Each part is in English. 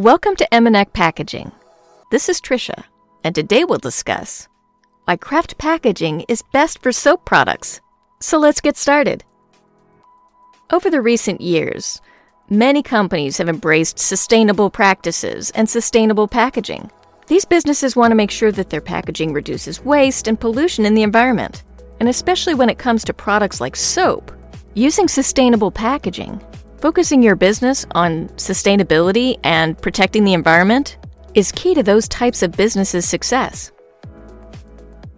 Welcome to Emenac Packaging. This is Trisha, and today we'll discuss why kraft packaging is best for soap products. So let's get started. Over the recent years, many companies have embraced sustainable practices and sustainable packaging. These businesses want to make sure that their packaging reduces waste and pollution in the environment, and especially when it comes to products like soap. Using sustainable packaging Focusing your business on sustainability and protecting the environment is key to those types of businesses' success.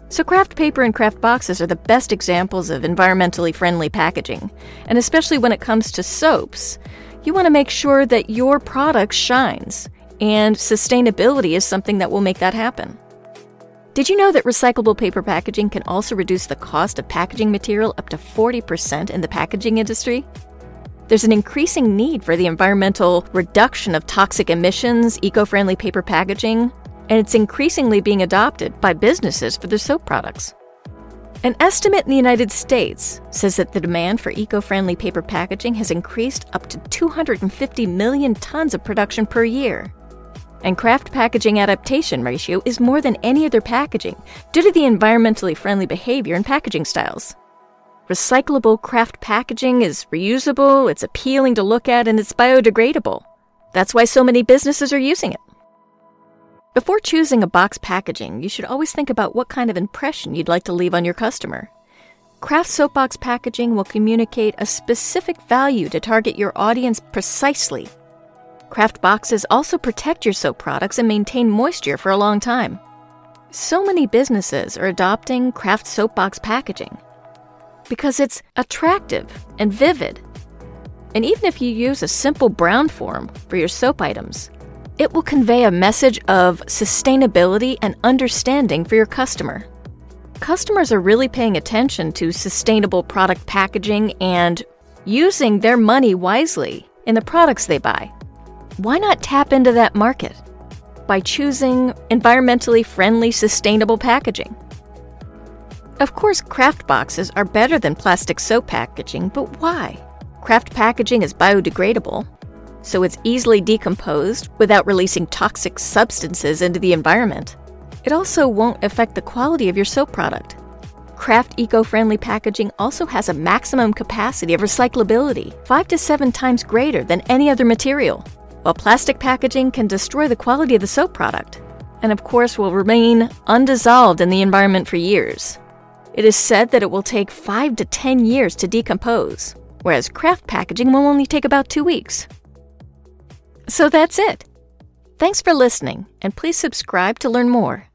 So, kraft paper and kraft boxes are the best examples of environmentally friendly packaging, and especially when it comes to soaps, you want to make sure that your product shines, and sustainability is something that will make that happen. Did you know that recyclable paper packaging can also reduce the cost of packaging material up to 40% in the packaging industry? There's an increasing need for the environmental reduction of toxic emissions, eco friendly paper packaging, and it's increasingly being adopted by businesses for their soap products. An estimate in the United States says that the demand for eco friendly paper packaging has increased up to 250 million tons of production per year. And kraft packaging adaptation ratio is more than any other packaging due to the environmentally friendly behavior and packaging styles. Recyclable kraft packaging is reusable, it's appealing to look at, and it's biodegradable. That's why so many businesses are using it. Before choosing a box packaging, you should always think about what kind of impression you'd like to leave on your customer. Kraft Soapbox packaging will communicate a specific value to target your audience precisely. Kraft boxes also protect your soap products and maintain moisture for a long time. So many businesses are adopting Kraft Soapbox packaging because it's attractive and vivid. And even if you use a simple brown form for your soap items, it will convey a message of sustainability and understanding for your customer. Customers are really paying attention to sustainable product packaging and using their money wisely in the products they buy. Why not tap into that market by choosing environmentally friendly, sustainable packaging? Of course, kraft boxes are better than plastic soap packaging, but why? Kraft packaging is biodegradable, so it's easily decomposed without releasing toxic substances into the environment. It also won't affect the quality of your soap product. Kraft eco friendly packaging also has a maximum capacity of recyclability, 5 to 7 times greater than any other material, while plastic packaging can destroy the quality of the soap product, and of course will remain undissolved in the environment for years. It is said that it will take 5 to 10 years to decompose, whereas kraft packaging will only take about 2 weeks. So that's it. Thanks for listening, and please subscribe to learn more.